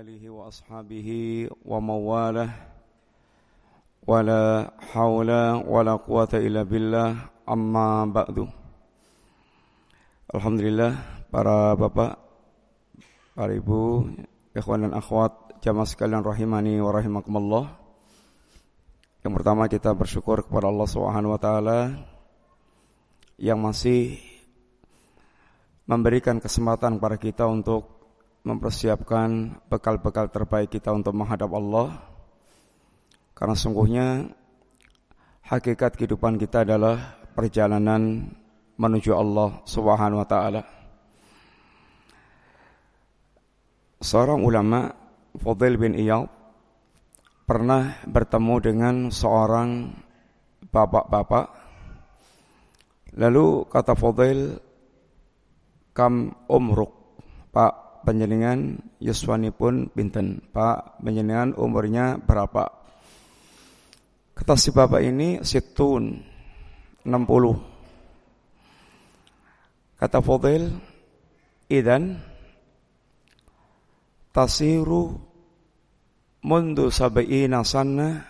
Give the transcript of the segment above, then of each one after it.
آله وأصحابه ومواله ولا حول ولا قوة إلا بالله أما بعد Alhamdulillah para bapak, para ibu, ikhwan dan akhwat, jamaah sekalian rahimani wa rahimakumullah. Yang pertama kita bersyukur kepada Allah Subhanahu wa taala yang masih memberikan kesempatan kepada kita untuk mempersiapkan bekal-bekal terbaik kita untuk menghadap Allah. Karena sungguhnya hakikat kehidupan kita adalah perjalanan menuju Allah Subhanahu wa taala. Seorang ulama Fadil bin Iyad pernah bertemu dengan seorang bapak-bapak. Lalu kata Fadil, "Kam umruk?" Pak penjenengan yuswani pun binten. Pak penjenengan umurnya berapa? Kata si bapak ini situn 60 Kata Fadil, "Idan tasiru mundu sab'ina sanna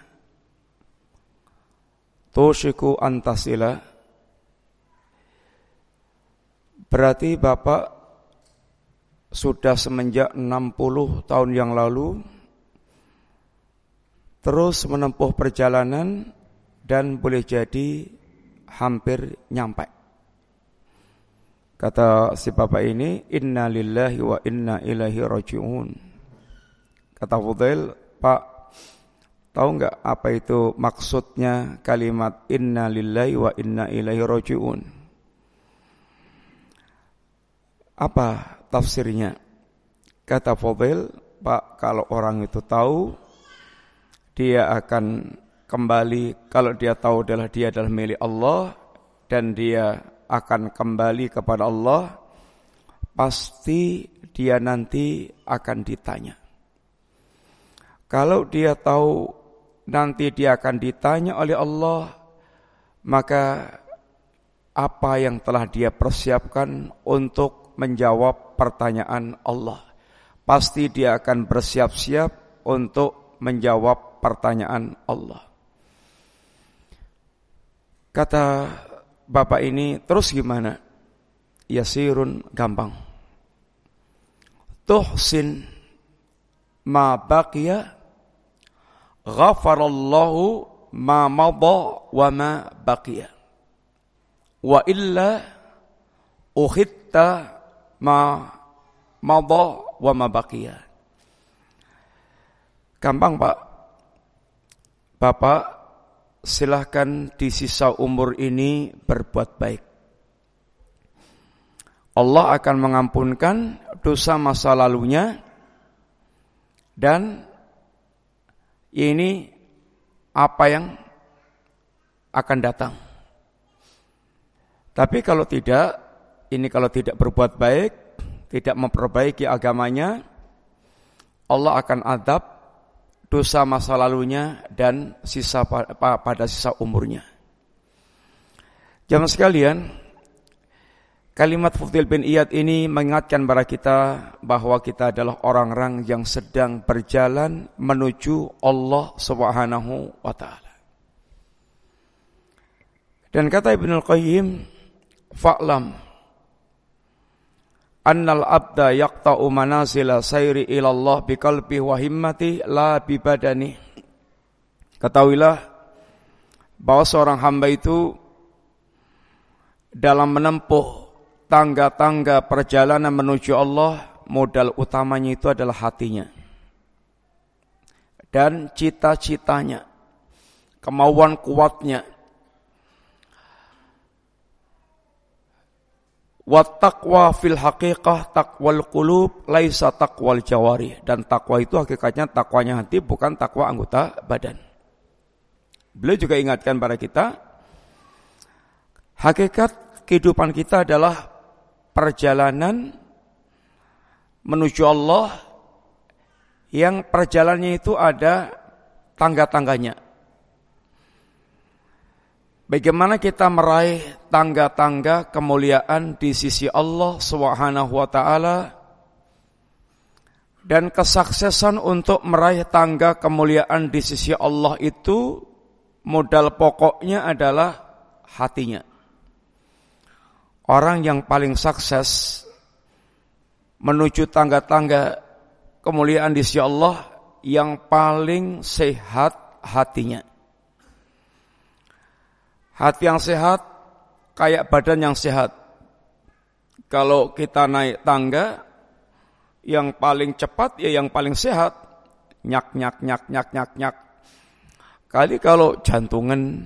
tushiku antasila." Berarti Bapak sudah semenjak 60 tahun yang lalu terus menempuh perjalanan dan boleh jadi hampir nyampe. Kata si bapak ini, Inna lillahi wa inna ilahi raji'un. Kata Fudail, Pak, tahu nggak apa itu maksudnya kalimat Inna lillahi wa inna ilahi raji'un? Apa tafsirnya? Kata Fudail, Pak, kalau orang itu tahu, dia akan kembali, kalau dia tahu adalah dia adalah milik Allah, dan dia akan kembali kepada Allah, pasti dia nanti akan ditanya. Kalau dia tahu nanti dia akan ditanya oleh Allah, maka apa yang telah dia persiapkan untuk menjawab pertanyaan Allah. Pasti dia akan bersiap-siap untuk menjawab pertanyaan Allah. Kata bapak ini terus gimana? Yasirun gampang. Tuhsin ma baqiya ghafarallahu ma madha wa ma baqiya. Wa illa ukhitta ma madha wa ma baqiya. Gampang Pak. Bapak silahkan di sisa umur ini berbuat baik. Allah akan mengampunkan dosa masa lalunya dan ini apa yang akan datang. Tapi kalau tidak, ini kalau tidak berbuat baik, tidak memperbaiki agamanya, Allah akan adab dosa masa lalunya dan sisa pada sisa umurnya. Jamaah sekalian, kalimat Fudil bin Iyad ini mengingatkan kepada kita bahwa kita adalah orang-orang yang sedang berjalan menuju Allah Subhanahu wa taala. Dan kata Ibnu Qayyim, fa'lam annal abda yaqta'u manasila sayri ilallah biqalbi wa himmati la bibadani. Ketahuilah bahwa seorang hamba itu dalam menempuh tangga-tangga perjalanan menuju Allah modal utamanya itu adalah hatinya dan cita-citanya kemauan kuatnya Wa taqwa fil haqiqah taqwal qulub laisa taqwal jawari dan takwa itu hakikatnya takwanya hati bukan takwa anggota badan. Beliau juga ingatkan pada kita hakikat kehidupan kita adalah perjalanan menuju Allah yang perjalanannya itu ada tangga-tangganya. Bagaimana kita meraih tangga-tangga kemuliaan di sisi Allah Subhanahu wa taala Dan kesuksesan untuk meraih tangga kemuliaan di sisi Allah itu modal pokoknya adalah hatinya. Orang yang paling sukses menuju tangga-tangga kemuliaan di sisi Allah yang paling sehat hatinya. Hati yang sehat kayak badan yang sehat. Kalau kita naik tangga, yang paling cepat ya yang paling sehat. Nyak, nyak, nyak, nyak, nyak, nyak. Kali kalau jantungan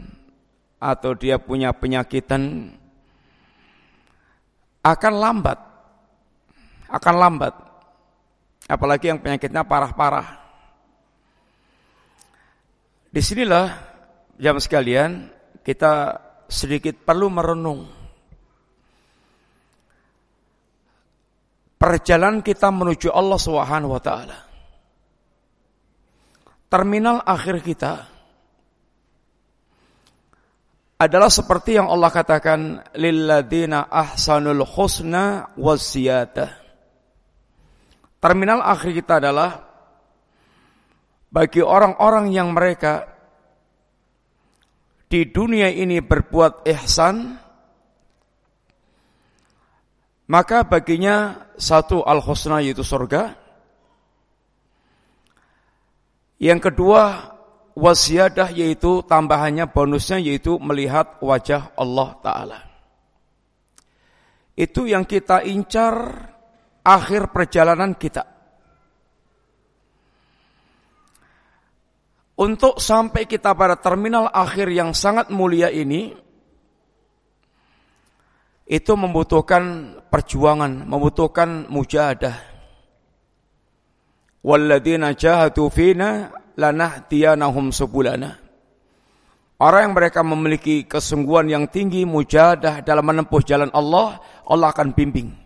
atau dia punya penyakitan akan lambat. Akan lambat. Apalagi yang penyakitnya parah-parah. Di sinilah jam sekalian kita sedikit perlu merenung. Perjalanan kita menuju Allah Subhanahu wa taala. Terminal akhir kita adalah seperti yang Allah katakan lilladina ahsanul husna waziyadah. Terminal akhir kita adalah bagi orang-orang yang mereka di dunia ini berbuat ihsan maka baginya satu al-husna yaitu surga yang kedua wasiyadah yaitu tambahannya bonusnya yaitu melihat wajah Allah Ta'ala. Itu yang kita incar akhir perjalanan kita. Untuk sampai kita pada terminal akhir yang sangat mulia ini, itu membutuhkan perjuangan, membutuhkan mujahadah. Walladzina jahatu fina lanahdiyannahum subulana. Orang yang mereka memiliki kesungguhan yang tinggi, mujahadah dalam menempuh jalan Allah, Allah akan bimbing.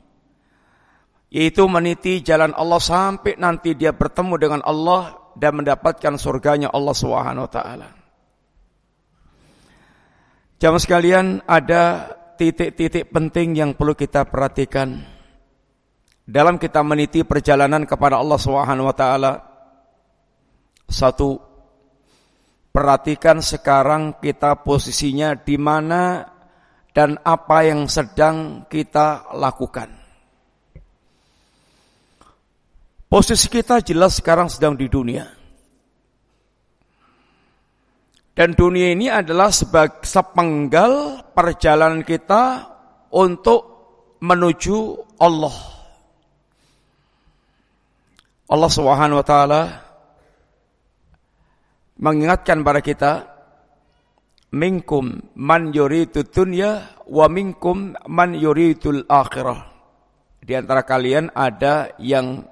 Yaitu meniti jalan Allah sampai nanti dia bertemu dengan Allah dan mendapatkan surganya Allah Subhanahu wa taala. Jamaah sekalian, ada titik-titik penting yang perlu kita perhatikan dalam kita meniti perjalanan kepada Allah Subhanahu wa taala satu, perhatikan sekarang kita posisinya di mana dan apa yang sedang kita lakukan. Posisi kita jelas sekarang sedang di dunia. Dan dunia ini adalah sebagai sepenggal perjalanan kita untuk menuju Allah. Allah Subhanahu wa taala mengingatkan pada kita minkum man yuridu dunya wa minkum man yuridul akhirah. Di antara kalian ada yang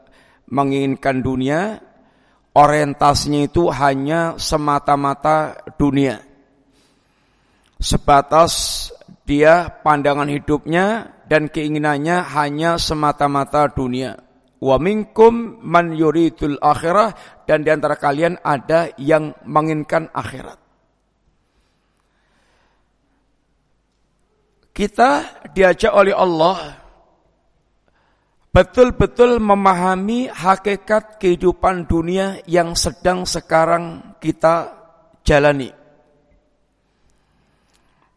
menginginkan dunia, orientasinya itu hanya semata-mata dunia. Sebatas dia pandangan hidupnya dan keinginannya hanya semata-mata dunia. Wa minkum man yuridul akhirah dan di antara kalian ada yang menginginkan akhirat. Kita diajak oleh Allah betul-betul memahami hakikat kehidupan dunia yang sedang sekarang kita jalani.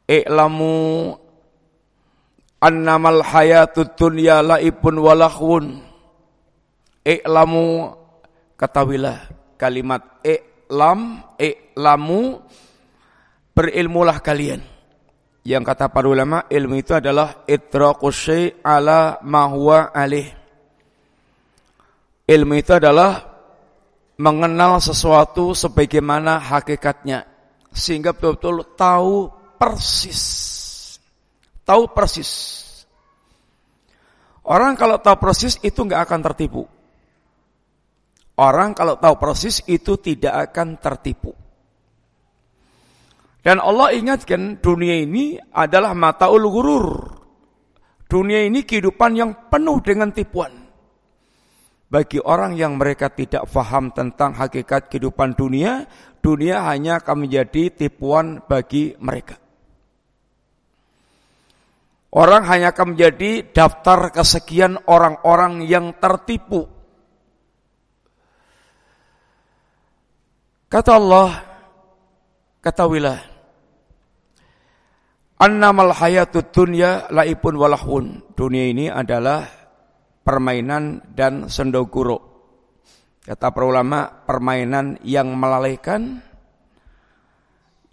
I'lamu annamal hayatud dunya laibun walahun I'lamu ketahuilah kalimat i'lam i'lamu berilmulah kalian. Yang kata para ulama ilmu itu adalah idraqus ala ma huwa alih. Ilmu itu adalah mengenal sesuatu sebagaimana hakikatnya sehingga betul-betul tahu persis. Tahu persis. Orang kalau tahu persis itu nggak akan tertipu. Orang kalau tahu persis itu tidak akan tertipu. Dan Allah ingatkan dunia ini adalah mataul gurur. Dunia ini kehidupan yang penuh dengan tipuan. Bagi orang yang mereka tidak faham tentang hakikat kehidupan dunia, dunia hanya akan menjadi tipuan bagi mereka. Orang hanya akan menjadi daftar kesekian orang-orang yang tertipu Kata Allah, ketahuilah, annamal hayatud dunya laipun walahun. Dunia ini adalah permainan dan sendoguro. Kata para ulama, permainan yang melalaikan,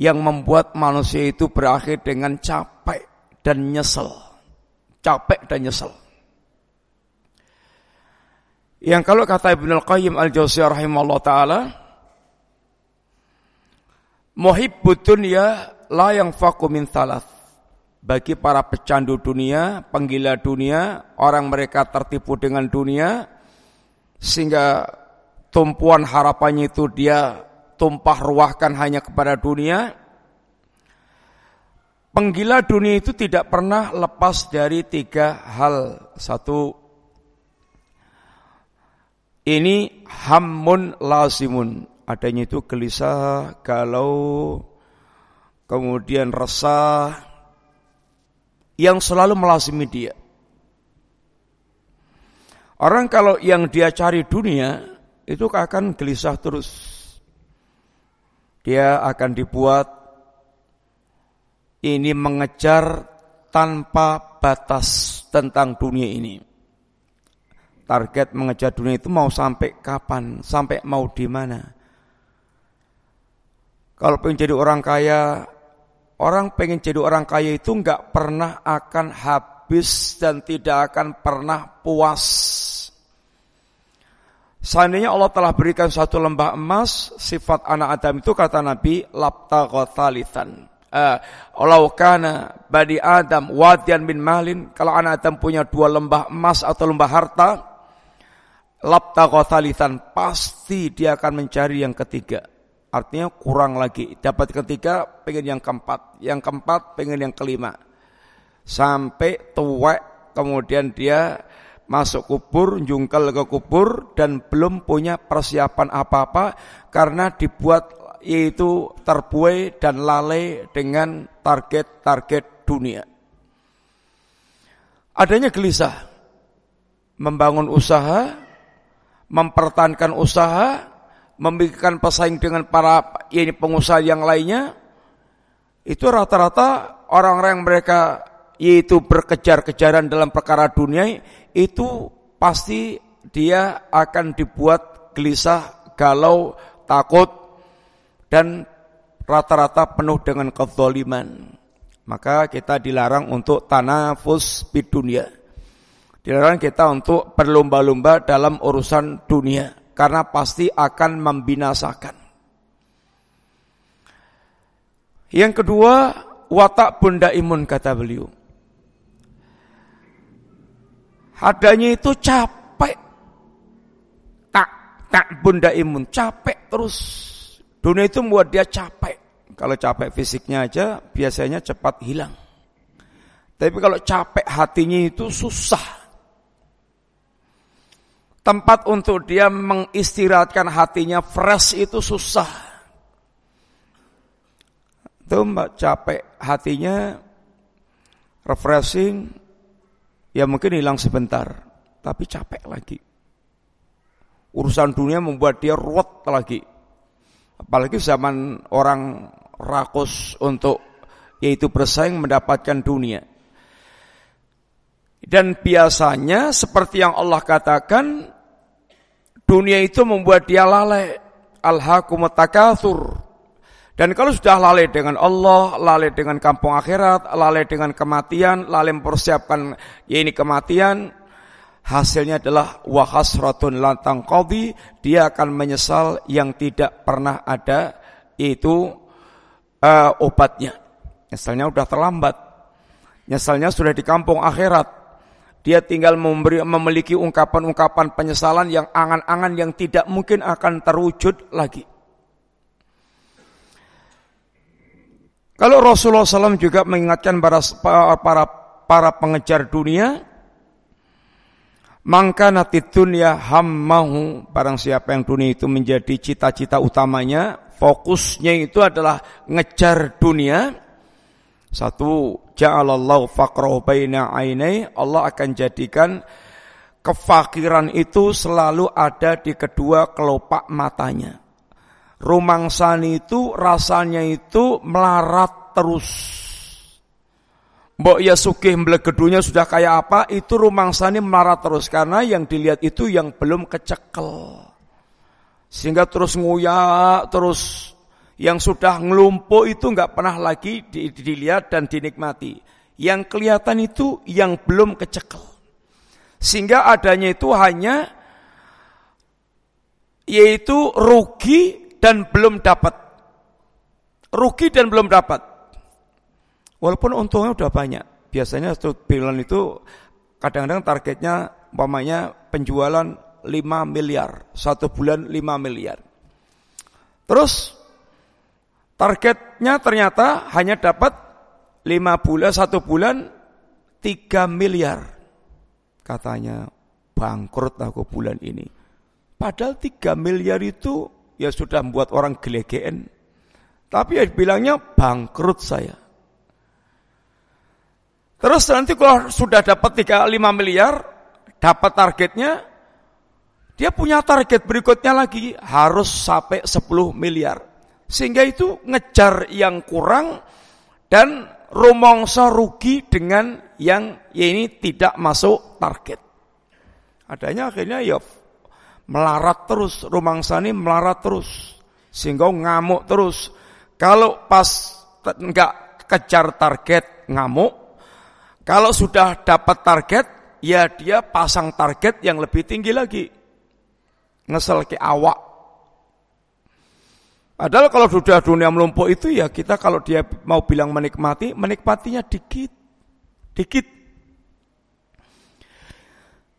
yang membuat manusia itu berakhir dengan capek dan nyesel. Capek dan nyesel. Yang kalau kata Ibnu Al-Qayyim Al-Jauziyah rahimahullah taala Muhibbud dunya la yang faku min thalath. Bagi para pecandu dunia, penggila dunia, orang mereka tertipu dengan dunia sehingga tumpuan harapannya itu dia tumpah ruahkan hanya kepada dunia. Penggila dunia itu tidak pernah lepas dari tiga hal. Satu, ini hamun lazimun. Adanya itu gelisah, galau, kemudian resah, yang selalu melazimi dia. Orang kalau yang dia cari dunia, itu akan gelisah terus. Dia akan dibuat ini mengejar tanpa batas tentang dunia ini. Target mengejar dunia itu mau sampai kapan, sampai mau di mana. Kalau pengen jadi orang kaya, orang pengen jadi orang kaya itu nggak pernah akan habis dan tidak akan pernah puas. Seandainya Allah telah berikan satu lembah emas, sifat anak Adam itu kata Nabi, lapta gotalitan. Uh, eh, kana badi Adam wadian bin malin, kalau anak Adam punya dua lembah emas atau lembah harta, lapta thalithan pasti dia akan mencari yang ketiga. Artinya kurang lagi. Dapat ketiga, pengen yang keempat. Yang keempat, pengen yang kelima. Sampai tua, kemudian dia masuk kubur, jungkel ke kubur, dan belum punya persiapan apa-apa, karena dibuat yaitu terbuai dan lalai dengan target-target dunia. Adanya gelisah, membangun usaha, mempertahankan usaha, membikin pesaing dengan para ini pengusaha yang lainnya, itu rata-rata orang-orang yang mereka yaitu berkejar-kejaran dalam perkara dunia itu pasti dia akan dibuat gelisah, galau, takut dan rata-rata penuh dengan kezaliman. Maka kita dilarang untuk tanafus di dunia. Dilarang kita untuk berlomba-lomba dalam urusan dunia karena pasti akan membinasakan. Yang kedua, watak bunda imun kata beliau. Adanya itu capek. Tak tak bunda imun, capek terus. Dunia itu membuat dia capek. Kalau capek fisiknya aja biasanya cepat hilang. Tapi kalau capek hatinya itu susah. Tempat untuk dia mengistirahatkan hatinya fresh itu susah. Itu mbak capek hatinya refreshing, ya mungkin hilang sebentar, tapi capek lagi. Urusan dunia membuat dia ruwet lagi. Apalagi zaman orang rakus untuk yaitu bersaing mendapatkan dunia. Dan biasanya seperti yang Allah katakan, dunia itu membuat dia lalai. Alhaqumut takatsur. Dan kalau sudah lalai dengan Allah, lalai dengan kampung akhirat, lalai dengan kematian, lalai mempersiapkan ya ini kematian, hasilnya adalah wahasratun lantang qadi, dia akan menyesal yang tidak pernah ada itu uh, obatnya. Nyesalnya sudah terlambat. Nyesalnya sudah di kampung akhirat. Dia tinggal memberi, memiliki ungkapan-ungkapan penyesalan yang angan-angan yang tidak mungkin akan terwujud lagi. Kalau Rasulullah SAW juga mengingatkan para para para pengejar dunia, maka nanti dunia hammahu barang siapa yang dunia itu menjadi cita-cita utamanya, fokusnya itu adalah ngejar dunia. Satu, ja'alallahu faqrahu baina ainai, Allah akan jadikan kefakiran itu selalu ada di kedua kelopak matanya. Rumangsani itu rasanya itu melarat terus. Mbok ya sugih mblegedunya sudah kayak apa, itu rumangsani melarat terus karena yang dilihat itu yang belum kecekel. Sehingga terus nguyak, terus yang sudah ngelumpuh itu nggak pernah lagi dilihat dan dinikmati. Yang kelihatan itu yang belum kecekel. Sehingga adanya itu hanya yaitu rugi dan belum dapat. Rugi dan belum dapat. Walaupun untungnya udah banyak. Biasanya satu bulan itu kadang-kadang targetnya umpamanya penjualan 5 miliar. Satu bulan 5 miliar. Terus targetnya ternyata hanya dapat 5 bulan, satu bulan 3 miliar. Katanya bangkrut aku bulan ini. Padahal 3 miliar itu ya sudah membuat orang gelegeen. Tapi ya bilangnya bangkrut saya. Terus nanti kalau sudah dapat 35 miliar, dapat targetnya, dia punya target berikutnya lagi, harus sampai 10 miliar. Sehingga itu ngejar yang kurang dan rumongso rugi dengan yang ya ini tidak masuk target. Adanya akhirnya ya melarat terus, rumangsani melarat terus, sehingga ngamuk terus. Kalau pas enggak kejar target ngamuk, kalau sudah dapat target, ya dia pasang target yang lebih tinggi lagi. Ngesel ke awak. Padahal kalau sudah dunia melumpuh itu ya kita kalau dia mau bilang menikmati, menikmatinya dikit. Dikit.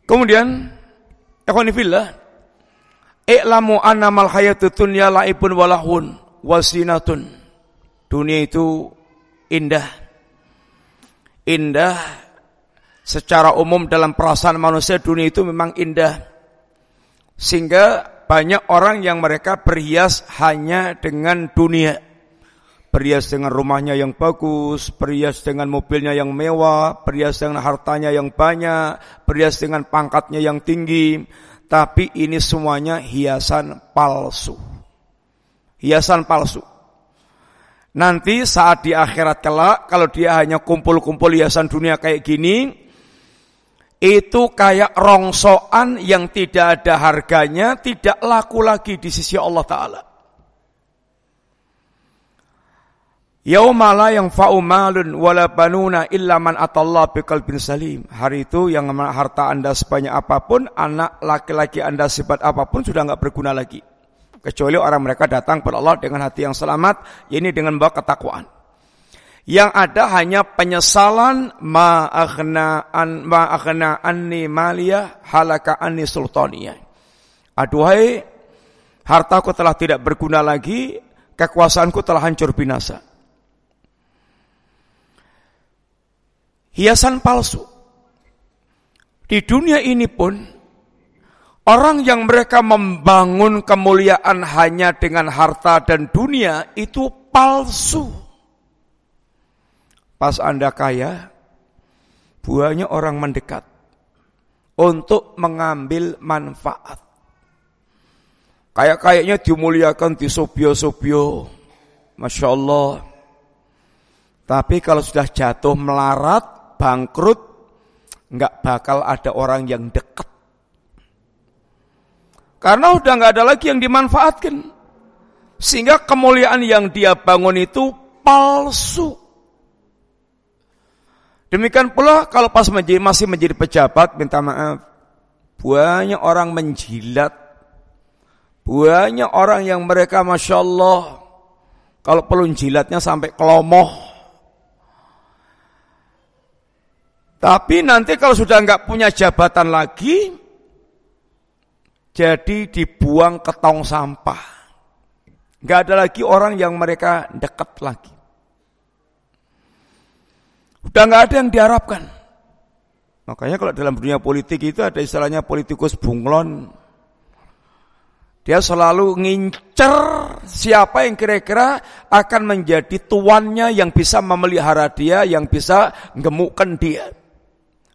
Kemudian, Ekonifillah, I'lamu annamal hayatu dunya laibun walahun wasinatun. Dunia itu indah. Indah secara umum dalam perasaan manusia dunia itu memang indah. Sehingga banyak orang yang mereka berhias hanya dengan dunia. Berhias dengan rumahnya yang bagus, berhias dengan mobilnya yang mewah, berhias dengan hartanya yang banyak, berhias dengan pangkatnya yang tinggi, tapi ini semuanya hiasan palsu. Hiasan palsu. Nanti saat di akhirat kelak, kalau dia hanya kumpul-kumpul hiasan dunia kayak gini, itu kayak rongsoan yang tidak ada harganya, tidak laku lagi di sisi Allah Ta'ala. Yaumala yang fa'umalun wala banuna illa man atallah biqalbin salim. Hari itu yang harta Anda sebanyak apa pun, anak laki-laki Anda sifat apa pun sudah enggak berguna lagi. Kecuali orang mereka datang kepada Allah dengan hati yang selamat, ini dengan bawa ketakwaan. Yang ada hanya penyesalan ma aghna ma aghna anni maliyah halaka anni sultaniyah. Aduhai hartaku telah tidak berguna lagi, kekuasaanku telah hancur binasa. hiasan palsu. Di dunia ini pun, orang yang mereka membangun kemuliaan hanya dengan harta dan dunia itu palsu. Pas Anda kaya, buahnya orang mendekat untuk mengambil manfaat. Kayak kayaknya dimuliakan di sobio-sobio. Masya Allah. Tapi kalau sudah jatuh melarat, bangkrut, nggak bakal ada orang yang dekat. Karena udah nggak ada lagi yang dimanfaatkan. Sehingga kemuliaan yang dia bangun itu palsu. Demikian pula kalau pas menjadi, masih menjadi pejabat, minta maaf. Banyak orang menjilat. Banyak orang yang mereka Masya Allah. Kalau perlu jilatnya sampai kelomoh. Tapi nanti kalau sudah nggak punya jabatan lagi, jadi dibuang ke tong sampah. Nggak ada lagi orang yang mereka dekat lagi. Udah nggak ada yang diharapkan. Makanya kalau dalam dunia politik itu ada istilahnya politikus bunglon. Dia selalu ngincer siapa yang kira-kira akan menjadi tuannya yang bisa memelihara dia, yang bisa gemukkan dia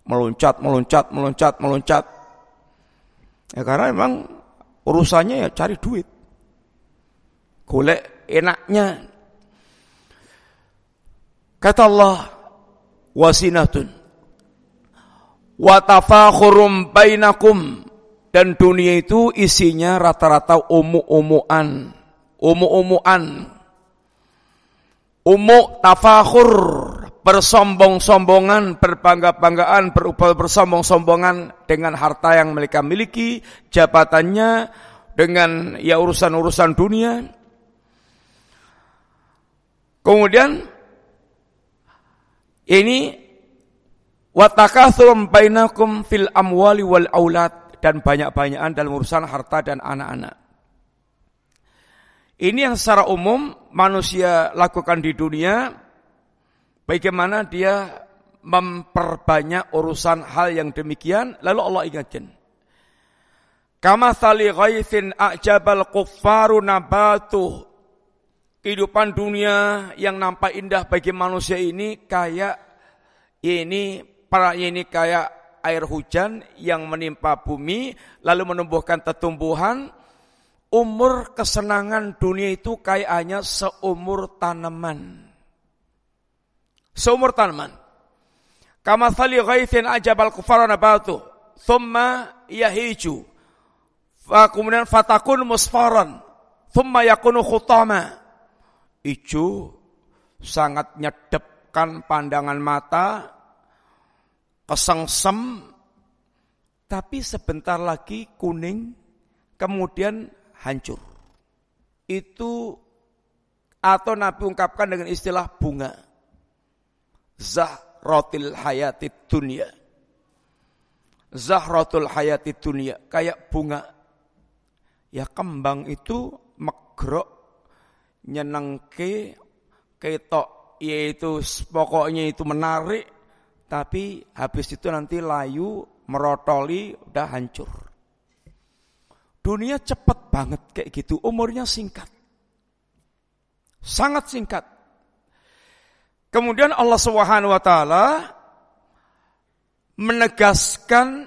meloncat, meloncat, meloncat, meloncat. Ya karena memang urusannya ya cari duit. golek enaknya. Kata Allah, wasinatun. Wa tafakhurum bainakum. Dan dunia itu isinya rata-rata umu-umuan, umu-umuan, umu tafakhur, bersombong-sombongan, berbangga-banggaan, bersombong-sombongan dengan harta yang mereka miliki, jabatannya, dengan ya urusan-urusan dunia. Kemudian ini watakatsum bainakum fil amwali wal aulad dan banyak-banyakan dalam urusan harta dan anak-anak. Ini yang secara umum manusia lakukan di dunia bagaimana dia memperbanyak urusan hal yang demikian lalu Allah ingatkan Kama thali ghaithin a'jabal kuffaru nabatuh. Kehidupan dunia yang nampak indah bagi manusia ini kayak ini para ini kayak air hujan yang menimpa bumi lalu menumbuhkan tetumbuhan. Umur kesenangan dunia itu kayaknya seumur tanaman. Seumur tanaman. Kama thali ghaithin a'jabal kuffaru nabatuh. Thumma yahiju kemudian fatakun musfaran, thumma yakunu khutama. Ijo sangat nyedepkan pandangan mata, kesengsem, tapi sebentar lagi kuning, kemudian hancur. Itu atau Nabi ungkapkan dengan istilah bunga. Zahrotil hayati dunia. Zahrotul hayati dunia. Kayak bunga Ya kembang itu megrok nyenengke ketok yaitu pokoknya itu menarik tapi habis itu nanti layu merotoli udah hancur. Dunia cepat banget kayak gitu, umurnya singkat. Sangat singkat. Kemudian Allah Subhanahu wa taala menegaskan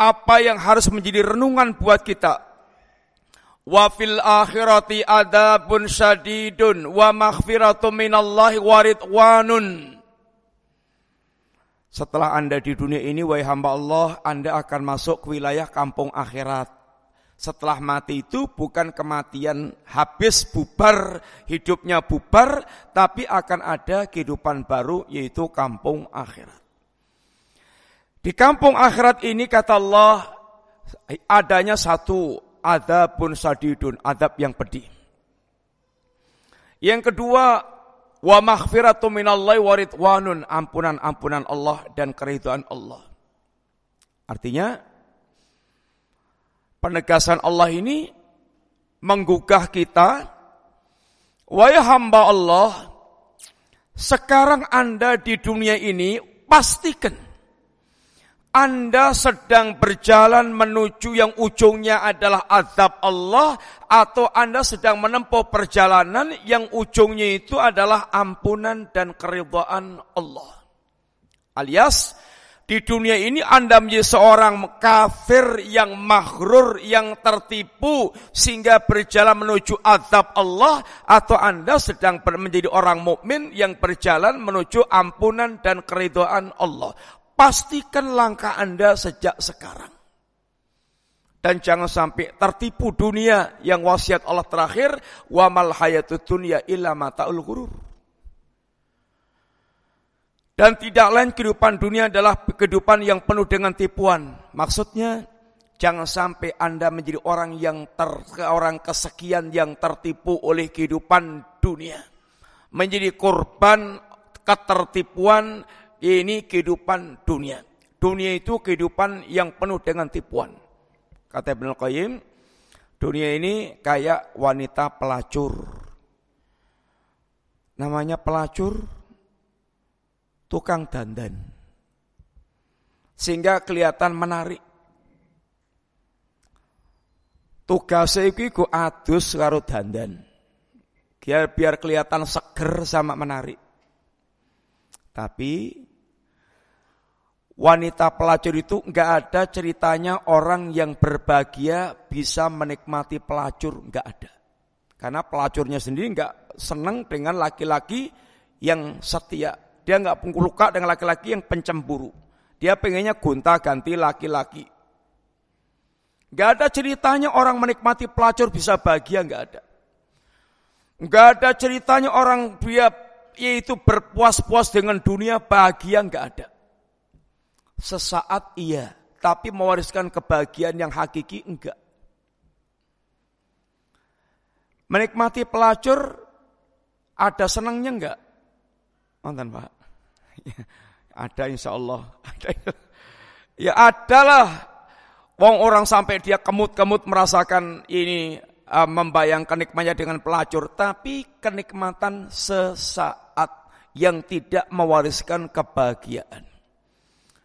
apa yang harus menjadi renungan buat kita. Wa fil akhirati adabun syadidun wa maghfiratu minallahi waridwanun. Setelah Anda di dunia ini, wahai hamba Allah, Anda akan masuk ke wilayah kampung akhirat. Setelah mati itu bukan kematian habis bubar, hidupnya bubar, tapi akan ada kehidupan baru yaitu kampung akhirat. Di kampung akhirat ini kata Allah adanya satu adabun sadidun, adab yang pedih. Yang kedua, wa maghfiratu minallahi wa ridwanun, ampunan-ampunan Allah dan keridhaan Allah. Artinya penegasan Allah ini menggugah kita, wahai hamba Allah, sekarang Anda di dunia ini pastikan anda sedang berjalan menuju yang ujungnya adalah azab Allah atau Anda sedang menempuh perjalanan yang ujungnya itu adalah ampunan dan keridhaan Allah. Alias di dunia ini Anda menjadi seorang kafir yang maghrur, yang tertipu sehingga berjalan menuju azab Allah atau Anda sedang menjadi orang mukmin yang berjalan menuju ampunan dan keridhaan Allah. Pastikan langkah Anda sejak sekarang. Dan jangan sampai tertipu dunia yang wasiat Allah terakhir, wa mal hayatud dunya illa mataul ghurur. Dan tidak lain kehidupan dunia adalah kehidupan yang penuh dengan tipuan. Maksudnya, jangan sampai Anda menjadi orang yang ter, orang kesekian yang tertipu oleh kehidupan dunia. Menjadi korban ketertipuan ini kehidupan dunia. Dunia itu kehidupan yang penuh dengan tipuan. Kata Ibn Qayyim, dunia ini kayak wanita pelacur. Namanya pelacur, tukang dandan. Sehingga kelihatan menarik. Tugasnya itu ku adus karo dandan. Biar, biar kelihatan seger sama menarik. Tapi wanita pelacur itu nggak ada ceritanya orang yang berbahagia bisa menikmati pelacur, nggak ada. Karena pelacurnya sendiri nggak senang dengan laki-laki yang setia. Dia nggak luka dengan laki-laki yang pencemburu. Dia pengennya gonta ganti laki-laki. Nggak ada ceritanya orang menikmati pelacur bisa bahagia, nggak ada. Nggak ada ceritanya orang dia yaitu berpuas-puas dengan dunia bahagia, nggak ada. Sesaat iya, tapi mewariskan kebahagiaan yang hakiki enggak. Menikmati pelacur ada senangnya enggak? Nonton Pak. ada insya Allah. Ada. Ya adalah. Wong orang sampai dia kemut-kemut merasakan ini uh, membayangkan nikmatnya dengan pelacur, tapi kenikmatan sesaat yang tidak mewariskan kebahagiaan.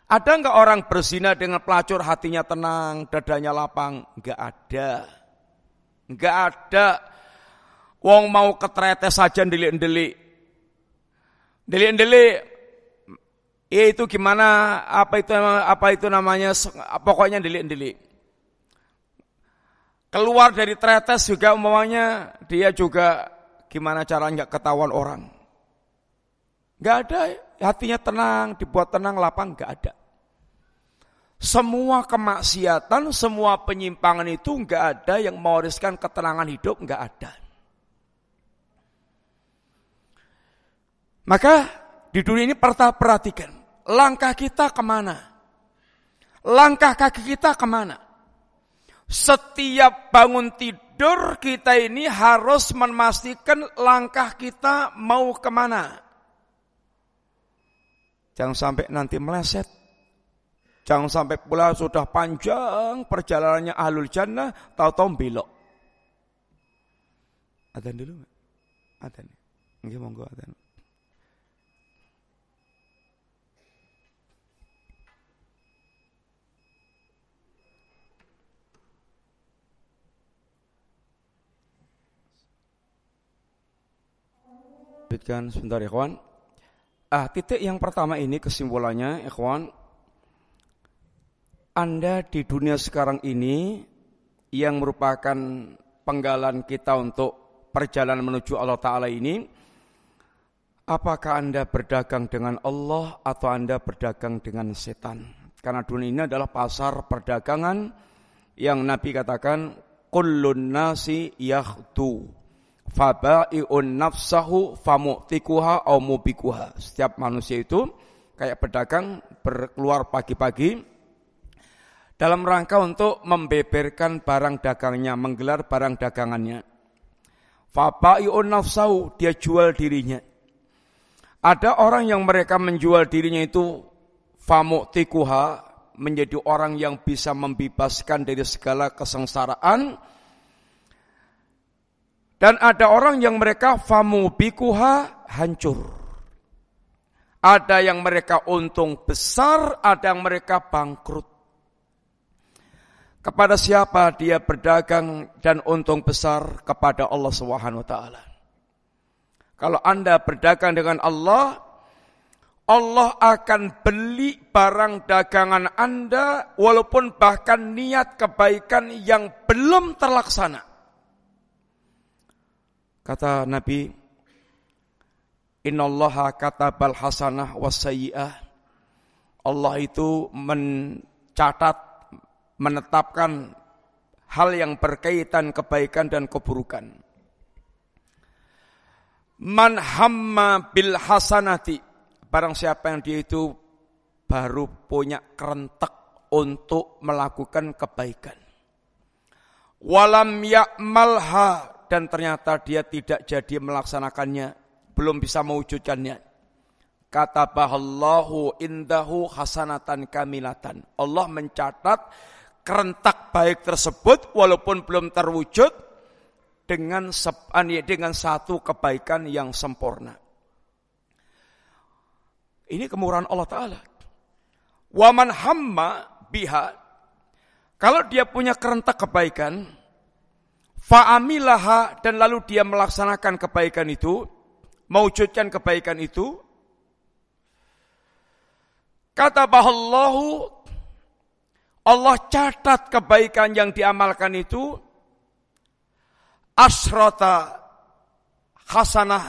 Ada enggak orang berzina dengan pelacur hatinya tenang, dadanya lapang? Enggak ada. Enggak ada. Wong mau ketretes saja delik-delik. Delik-delik ya itu gimana apa itu apa itu namanya pokoknya delik-delik. Keluar dari tretes juga umpamanya dia juga gimana cara nggak ketahuan orang. Nggak ada, hatinya tenang, dibuat tenang, lapang, nggak ada. Semua kemaksiatan, semua penyimpangan itu nggak ada yang mewariskan ketenangan hidup, nggak ada. Maka di dunia ini perhatikan, langkah kita ke mana? Langkah kaki kita ke mana? Setiap bangun tidur kita ini harus memastikan langkah kita mau ke mana. Jangan sampai nanti meleset. Jangan sampai pula sudah panjang perjalanannya ahlul jannah, tahu-tahu belok. Adzan dulu nggak? Adzan. Nggih monggo adzan. Lanjutkan sebentar ya kawan. Ah, titik yang pertama ini kesimpulannya, ikhwan. Anda di dunia sekarang ini yang merupakan penggalan kita untuk perjalanan menuju Allah Ta'ala ini, apakah Anda berdagang dengan Allah atau Anda berdagang dengan setan? Karena dunia ini adalah pasar perdagangan yang Nabi katakan, Kullun nasi yahdu fabai'un nafsahu famu'tikuha au mubikuha. Setiap manusia itu kayak pedagang berkeluar pagi-pagi dalam rangka untuk membeberkan barang dagangnya, menggelar barang dagangannya. Fabai'un nafsahu, dia jual dirinya. Ada orang yang mereka menjual dirinya itu famu'tikuha, menjadi orang yang bisa membebaskan dari segala kesengsaraan, dan ada orang yang mereka famu bikuha hancur. Ada yang mereka untung besar, ada yang mereka bangkrut. Kepada siapa dia berdagang dan untung besar kepada Allah Subhanahu. Kalau Anda berdagang dengan Allah, Allah akan beli barang dagangan Anda walaupun bahkan niat kebaikan yang belum terlaksana. Kata Nabi, Innallaha katabal hasanah wasayyi'ah. Allah itu mencatat, menetapkan hal yang berkaitan kebaikan dan keburukan. Man hamma bil hasanati. Barang siapa yang dia itu baru punya kerentek untuk melakukan kebaikan. Walam ya'malha dan ternyata dia tidak jadi melaksanakannya, belum bisa mewujudkannya. Kata bahallahu indahu hasanatan kamilatan. Allah mencatat kerentak baik tersebut walaupun belum terwujud dengan dengan satu kebaikan yang sempurna. Ini kemurahan Allah Ta'ala. Waman hamma biha. Kalau dia punya kerentak kebaikan, Fa'amilaha dan lalu dia melaksanakan kebaikan itu, mewujudkan kebaikan itu. Kata bahallahu, Allah catat kebaikan yang diamalkan itu asrata hasanah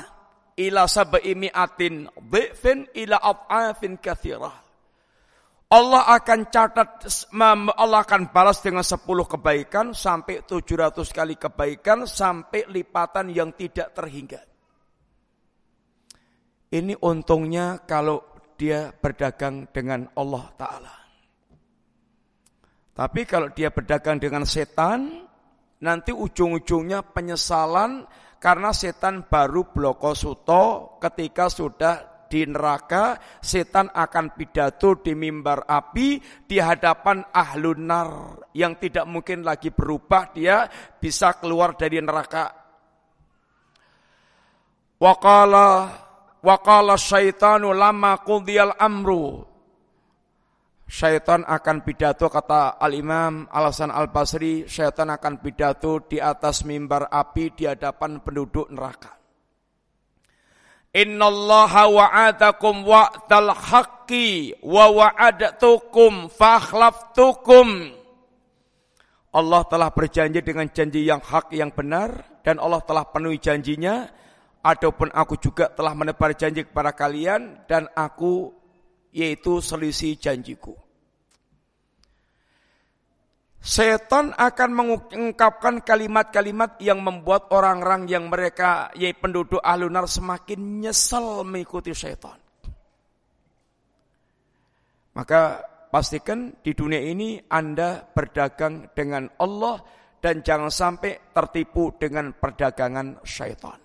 ila sab'i mi'atin dhifin ila af'afin kathirah. Allah akan catat, Allah akan balas dengan 10 kebaikan sampai 700 kali kebaikan sampai lipatan yang tidak terhingga. Ini untungnya kalau dia berdagang dengan Allah Ta'ala. Tapi kalau dia berdagang dengan setan, nanti ujung-ujungnya penyesalan karena setan baru bloko suto ketika sudah di neraka, setan akan pidato di mimbar api di hadapan ahlun nar yang tidak mungkin lagi berubah, dia bisa keluar dari neraka. Waqala waqala syaitanu lama qudiyal amru. Syaitan akan pidato kata Al-Imam Al-Hasan Al-Basri, syaitan akan pidato di atas mimbar api di hadapan penduduk neraka. Innallaha wa'adakum wa'dal haqqi wa fakhlaftukum. Allah telah berjanji dengan janji yang hak yang benar dan Allah telah penuhi janjinya. Adapun aku juga telah menebar janji kepada kalian dan aku yaitu selisih janjiku. Setan akan mengungkapkan kalimat-kalimat yang membuat orang-orang yang mereka yaitu penduduk alunar semakin nyesel mengikuti setan. Maka pastikan di dunia ini Anda berdagang dengan Allah dan jangan sampai tertipu dengan perdagangan syaitan.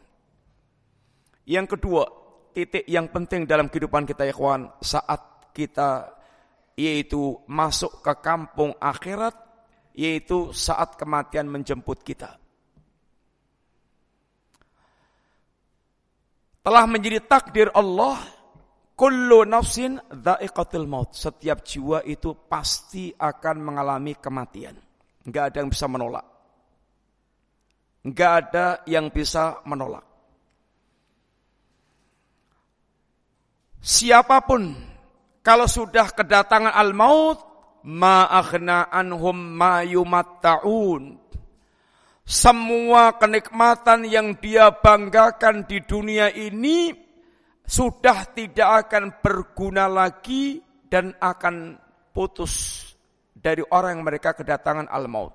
Yang kedua, titik yang penting dalam kehidupan kita kawan, saat kita yaitu masuk ke kampung akhirat yaitu saat kematian menjemput kita. Telah menjadi takdir Allah, kullu nafsin dha'iqatul maut. Setiap jiwa itu pasti akan mengalami kematian. Enggak ada yang bisa menolak. Enggak ada yang bisa menolak. Siapa pun kalau sudah kedatangan al-maut ma aghna anhum ma yumatta'un. Semua kenikmatan yang dia banggakan di dunia ini sudah tidak akan berguna lagi dan akan putus dari orang yang mereka kedatangan al-maut.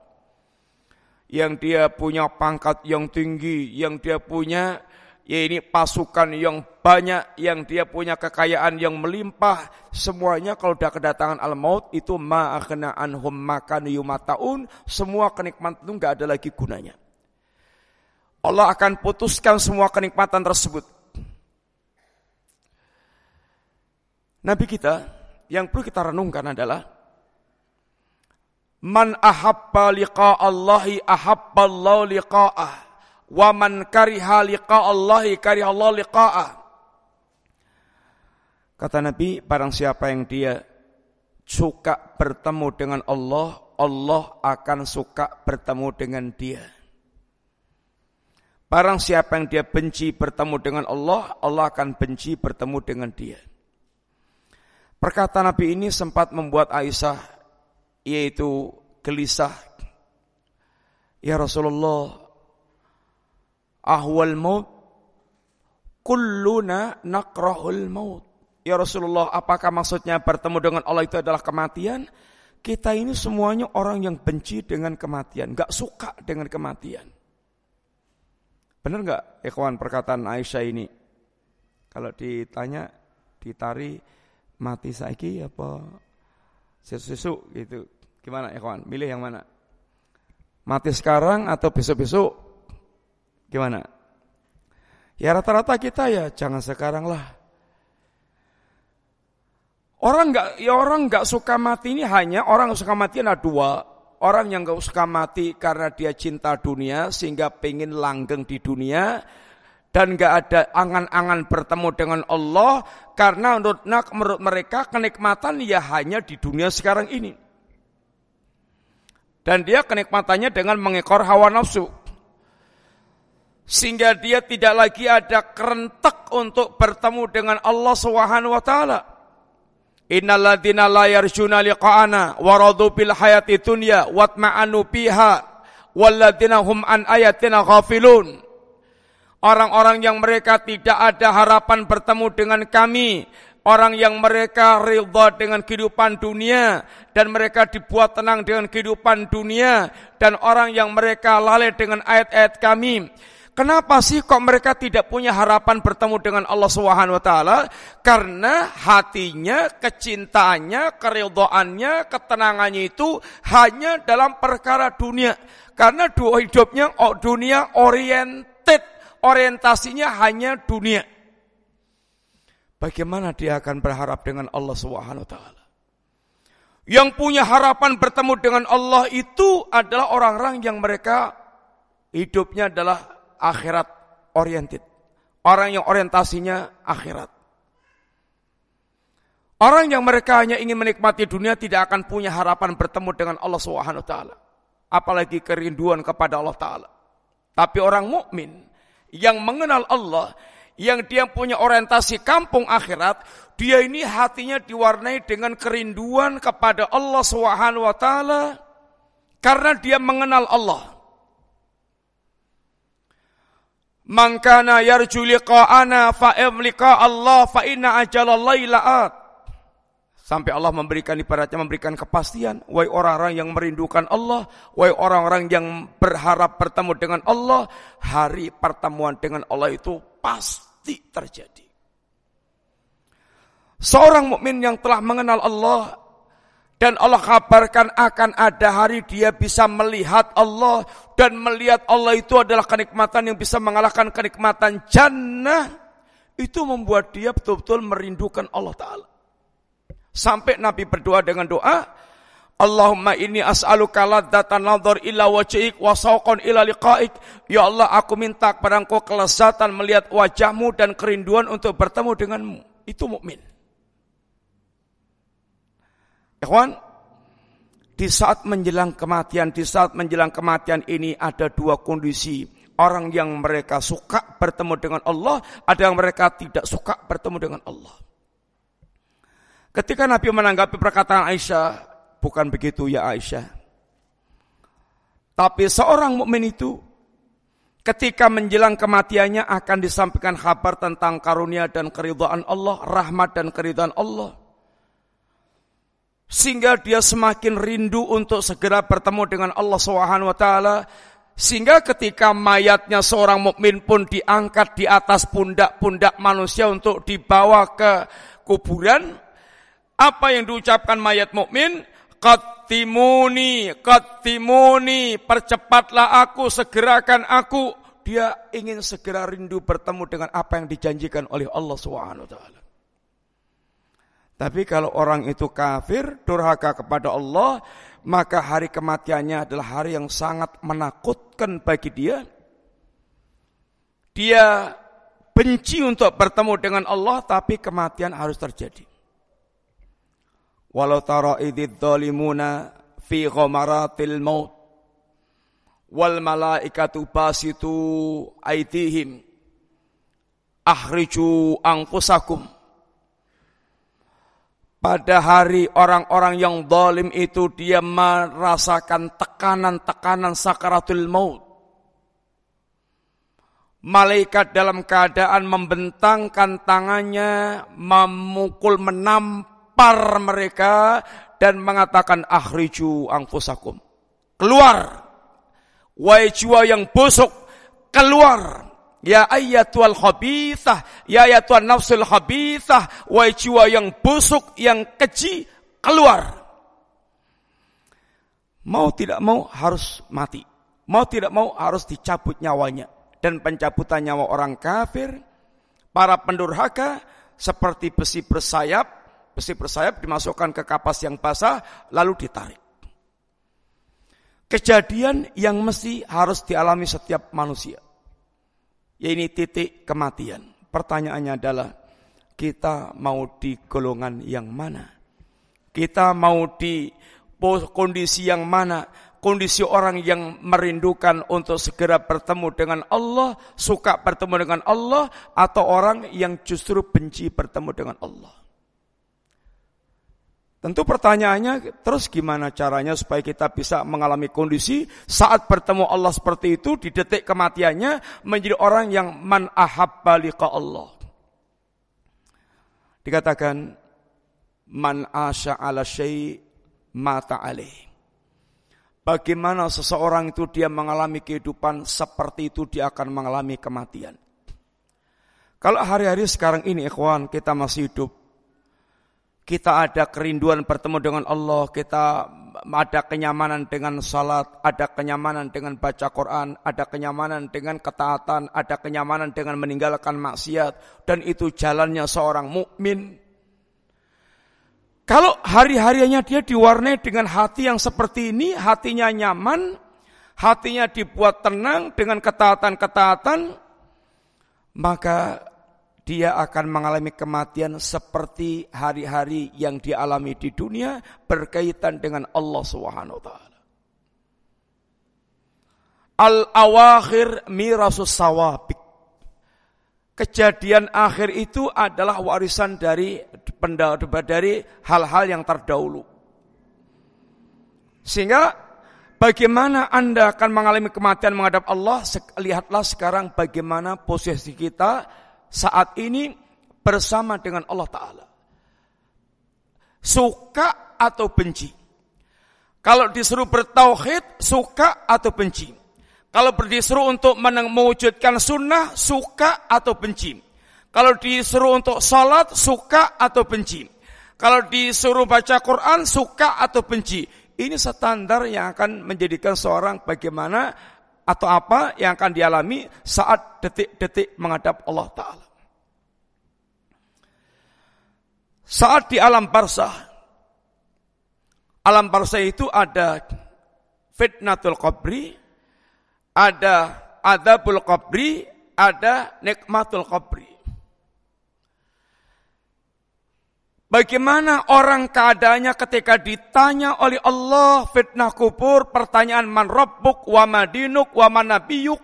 Yang dia punya pangkat yang tinggi, yang dia punya ya ini pasukan yang banyak, yang dia punya kekayaan yang melimpah, semuanya kalau sudah kedatangan al-maut itu ma'akhna anhum makan yumataun, semua kenikmatan itu nggak ada lagi gunanya. Allah akan putuskan semua kenikmatan tersebut. Nabi kita yang perlu kita renungkan adalah Man ahabba liqa Allahi ahabba Allah liqa'ah wa man kariha liqa Allahi kariha Allah liqa'ah. Kata Nabi, barang siapa yang dia suka bertemu dengan Allah, Allah akan suka bertemu dengan dia. Barang siapa yang dia benci bertemu dengan Allah, Allah akan benci bertemu dengan dia. Perkataan Nabi ini sempat membuat Aisyah yaitu gelisah. Ya Rasulullah, ahwal maut kulluna nakrahul maut. Ya Rasulullah, apakah maksudnya bertemu dengan Allah itu adalah kematian? Kita ini semuanya orang yang benci dengan kematian, gak suka dengan kematian. Benar nggak, ikhwan perkataan Aisyah ini? Kalau ditanya, ditari mati saiki apa sesu-sesu gitu. Gimana ikhwan? Milih yang mana? Mati sekarang atau besok-besok? Gimana? Ya rata-rata kita ya jangan sekarang lah. Orang nggak, ya orang nggak suka mati ini hanya orang yang suka mati ada dua. Orang yang nggak suka mati karena dia cinta dunia sehingga pengen langgeng di dunia dan nggak ada angan-angan bertemu dengan Allah karena menurut, menurut mereka kenikmatan ya hanya di dunia sekarang ini. Dan dia kenikmatannya dengan mengekor hawa nafsu sehingga dia tidak lagi ada kerentek untuk bertemu dengan Allah Subhanahu wa taala. Innalladzina la yarjuna liqa'ana wa radu bil hayati dunya watma'anu biha walladzina hum an ayatina ghafilun. Orang-orang yang mereka tidak ada harapan bertemu dengan kami, orang yang mereka ridha dengan kehidupan dunia dan mereka dibuat tenang dengan kehidupan dunia dan orang yang mereka lalai dengan ayat-ayat kami. Kenapa sih kok mereka tidak punya harapan bertemu dengan Allah Subhanahu wa taala? Karena hatinya, kecintaannya, keridhaannya, ketenangannya itu hanya dalam perkara dunia. Karena dua hidupnya dunia oriented, orientasinya hanya dunia. Bagaimana dia akan berharap dengan Allah Subhanahu wa taala? Yang punya harapan bertemu dengan Allah itu adalah orang-orang yang mereka hidupnya adalah akhirat oriented. Orang yang orientasinya akhirat. Orang yang mereka hanya ingin menikmati dunia tidak akan punya harapan bertemu dengan Allah Subhanahu wa taala. Apalagi kerinduan kepada Allah taala. Tapi orang mukmin yang mengenal Allah, yang dia punya orientasi kampung akhirat, dia ini hatinya diwarnai dengan kerinduan kepada Allah Subhanahu wa taala karena dia mengenal Allah. Man kana yarju liqa'ana fa liqa Allah fa inna ajalallahi. Sampai Allah memberikan ibaratnya memberikan kepastian, wahai orang-orang yang merindukan Allah, wahai orang-orang yang berharap bertemu dengan Allah, hari pertemuan dengan Allah itu pasti terjadi. Seorang mukmin yang telah mengenal Allah dan Allah kabarkan akan ada hari dia bisa melihat Allah dan melihat Allah itu adalah kenikmatan yang bisa mengalahkan kenikmatan jannah. Itu membuat dia betul-betul merindukan Allah Ta'ala. Sampai Nabi berdoa dengan doa, Allahumma inni as'aluka ladzatan nadhar ila wajhik wa sawqan ila liqa'ik. Ya Allah, aku minta kepada Engkau kelezatan melihat wajahmu dan kerinduan untuk bertemu denganmu. Itu mukmin. Ikhwan, di saat menjelang kematian, di saat menjelang kematian ini ada dua kondisi. Orang yang mereka suka bertemu dengan Allah, ada yang mereka tidak suka bertemu dengan Allah. Ketika Nabi menanggapi perkataan Aisyah, bukan begitu ya Aisyah. Tapi seorang mukmin itu ketika menjelang kematiannya akan disampaikan kabar tentang karunia dan keridhaan Allah, rahmat dan keridhaan Allah sehingga dia semakin rindu untuk segera bertemu dengan Allah Subhanahu wa taala sehingga ketika mayatnya seorang mukmin pun diangkat di atas pundak-pundak manusia untuk dibawa ke kuburan apa yang diucapkan mayat mukmin Qatimuni, qatimuni, percepatlah aku, segerakan aku. Dia ingin segera rindu bertemu dengan apa yang dijanjikan oleh Allah Subhanahu wa taala. Tapi kalau orang itu kafir, durhaka kepada Allah, maka hari kematiannya adalah hari yang sangat menakutkan bagi dia. Dia benci untuk bertemu dengan Allah, tapi kematian harus terjadi. Walau tara dhalimuna fi ghamaratil maut wal malaikatu basitu aitihim akhriju anfusakum pada hari orang-orang yang zalim itu dia merasakan tekanan-tekanan sakaratul maut. Malaikat dalam keadaan membentangkan tangannya, memukul, menampar mereka dan mengatakan akhriju angfusakum. Keluar. Wahai jiwa yang busuk, keluar Ya ayatul khabithah, ya ayatul nafsul khabithah, wahai jiwa yang busuk, yang keji, keluar. Mau tidak mau harus mati. Mau tidak mau harus dicabut nyawanya. Dan pencabutan nyawa orang kafir, para pendurhaka, seperti besi bersayap, besi bersayap dimasukkan ke kapas yang basah, lalu ditarik. Kejadian yang mesti harus dialami setiap manusia ya ini titik kematian. Pertanyaannya adalah kita mau di golongan yang mana? Kita mau di kondisi yang mana? Kondisi orang yang merindukan untuk segera bertemu dengan Allah, suka bertemu dengan Allah, atau orang yang justru benci bertemu dengan Allah. Tentu pertanyaannya terus gimana caranya supaya kita bisa mengalami kondisi saat bertemu Allah seperti itu di detik kematiannya menjadi orang yang man ahabba liqa Allah. Dikatakan man asya ala syai mata alaih. Bagaimana seseorang itu dia mengalami kehidupan seperti itu dia akan mengalami kematian. Kalau hari-hari sekarang ini ikhwan kita masih hidup kita ada kerinduan bertemu dengan Allah, kita ada kenyamanan dengan salat, ada kenyamanan dengan baca Quran, ada kenyamanan dengan ketaatan, ada kenyamanan dengan meninggalkan maksiat dan itu jalannya seorang mukmin. Kalau hari-harinya dia diwarnai dengan hati yang seperti ini, hatinya nyaman, hatinya dibuat tenang dengan ketaatan-ketaatan, maka dia akan mengalami kematian seperti hari-hari yang dialami di dunia berkaitan dengan Allah Subhanahu wa taala. Al-awakhir mirasus sawabik. Kejadian akhir itu adalah warisan dari dari hal-hal yang terdahulu. Sehingga bagaimana Anda akan mengalami kematian menghadap Allah, lihatlah sekarang bagaimana posisi kita saat ini bersama dengan Allah Ta'ala. Suka atau benci. Kalau disuruh bertauhid, suka atau benci. Kalau disuruh untuk mewujudkan sunnah, suka atau benci. Kalau disuruh untuk salat, suka atau benci. Kalau disuruh baca Quran, suka atau benci. Ini standar yang akan menjadikan seorang bagaimana atau apa yang akan dialami saat detik-detik menghadap Allah Ta'ala. Saat di alam barzah, alam barzah itu ada fitnatul qabri, ada adabul qabri, ada nikmatul qabri. Bagaimana orang keadaannya ketika ditanya oleh Allah fitnah kubur, pertanyaan man rabbuk, wa madinuk, wa manabiyuk.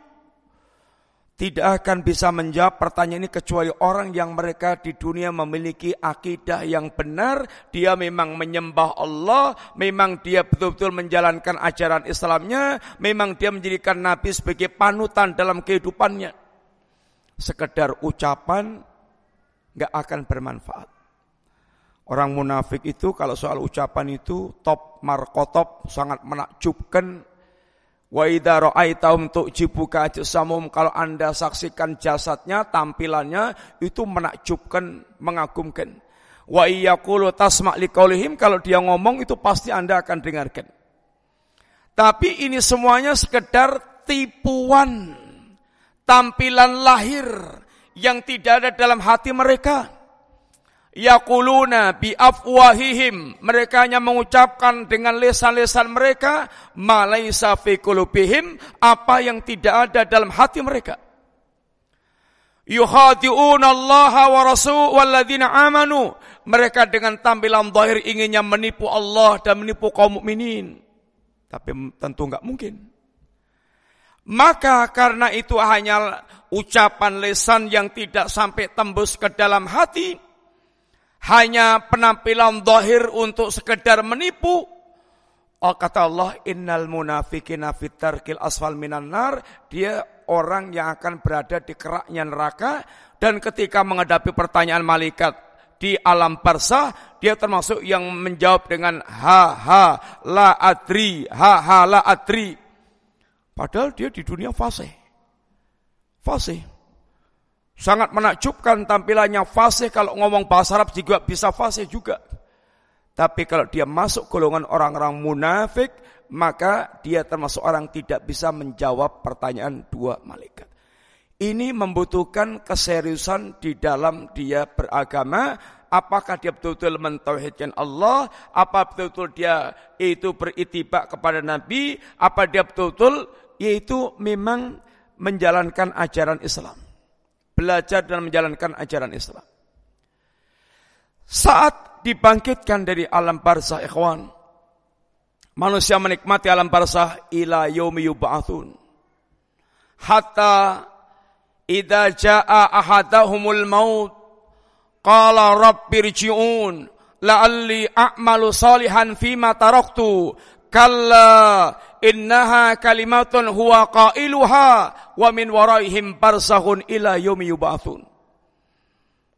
Tidak akan bisa menjawab pertanyaan ini kecuali orang yang mereka di dunia memiliki akidah yang benar. Dia memang menyembah Allah, memang dia betul-betul menjalankan ajaran Islamnya, memang dia menjadikan Nabi sebagai panutan dalam kehidupannya. Sekedar ucapan nggak akan bermanfaat. Orang munafik itu kalau soal ucapan itu top markotop sangat menakjubkan. Wa idza ra'aitahum tu'jibuka ajsamum kalau Anda saksikan jasadnya, tampilannya itu menakjubkan, mengagumkan. Wa iyyaqulu tasma' liqaulihim kalau dia ngomong itu pasti Anda akan dengarkan. Tapi ini semuanya sekedar tipuan tampilan lahir yang tidak ada dalam hati mereka. Yakuluna bi afwahihim. Mereka hanya mengucapkan dengan lesan-lesan mereka. Malaysa fi kulubihim. Apa yang tidak ada dalam hati mereka. Yuhadi'una Allah wa rasul walladzina amanu. Mereka dengan tampilan zahir inginnya menipu Allah dan menipu kaum mukminin. Tapi tentu enggak mungkin. Maka karena itu hanya ucapan lesan yang tidak sampai tembus ke dalam hati, hanya penampilan zahir untuk sekedar menipu. Oh, kata Allah, innal munafikina fitarkil asfal minan nar. Dia orang yang akan berada di keraknya neraka. Dan ketika menghadapi pertanyaan malaikat di alam barzah, dia termasuk yang menjawab dengan ha ha la adri, ha ha la adri. Padahal dia di dunia fasih. Fasih. Sangat menakjubkan tampilannya fasih kalau ngomong bahasa Arab juga bisa fasih juga. Tapi kalau dia masuk golongan orang-orang munafik, maka dia termasuk orang tidak bisa menjawab pertanyaan dua malaikat. Ini membutuhkan keseriusan di dalam dia beragama. Apakah dia betul-betul mentauhidkan Allah? Apa betul-betul dia itu beritibak kepada Nabi? Apa dia betul-betul yaitu memang menjalankan ajaran Islam? Belajar dan menjalankan ajaran Islam. Saat dibangkitkan dari alam barzah ikhwan, manusia menikmati alam barzah ila yaumi yub'atsun. Hatta idza jaa ahadahumul maut qala rabbirji'un la'alli a'malu salihan fima taraktu kalla innaha kalimatun huwa qailuha wa min waraihim barzahun ila yaumi yub'atsun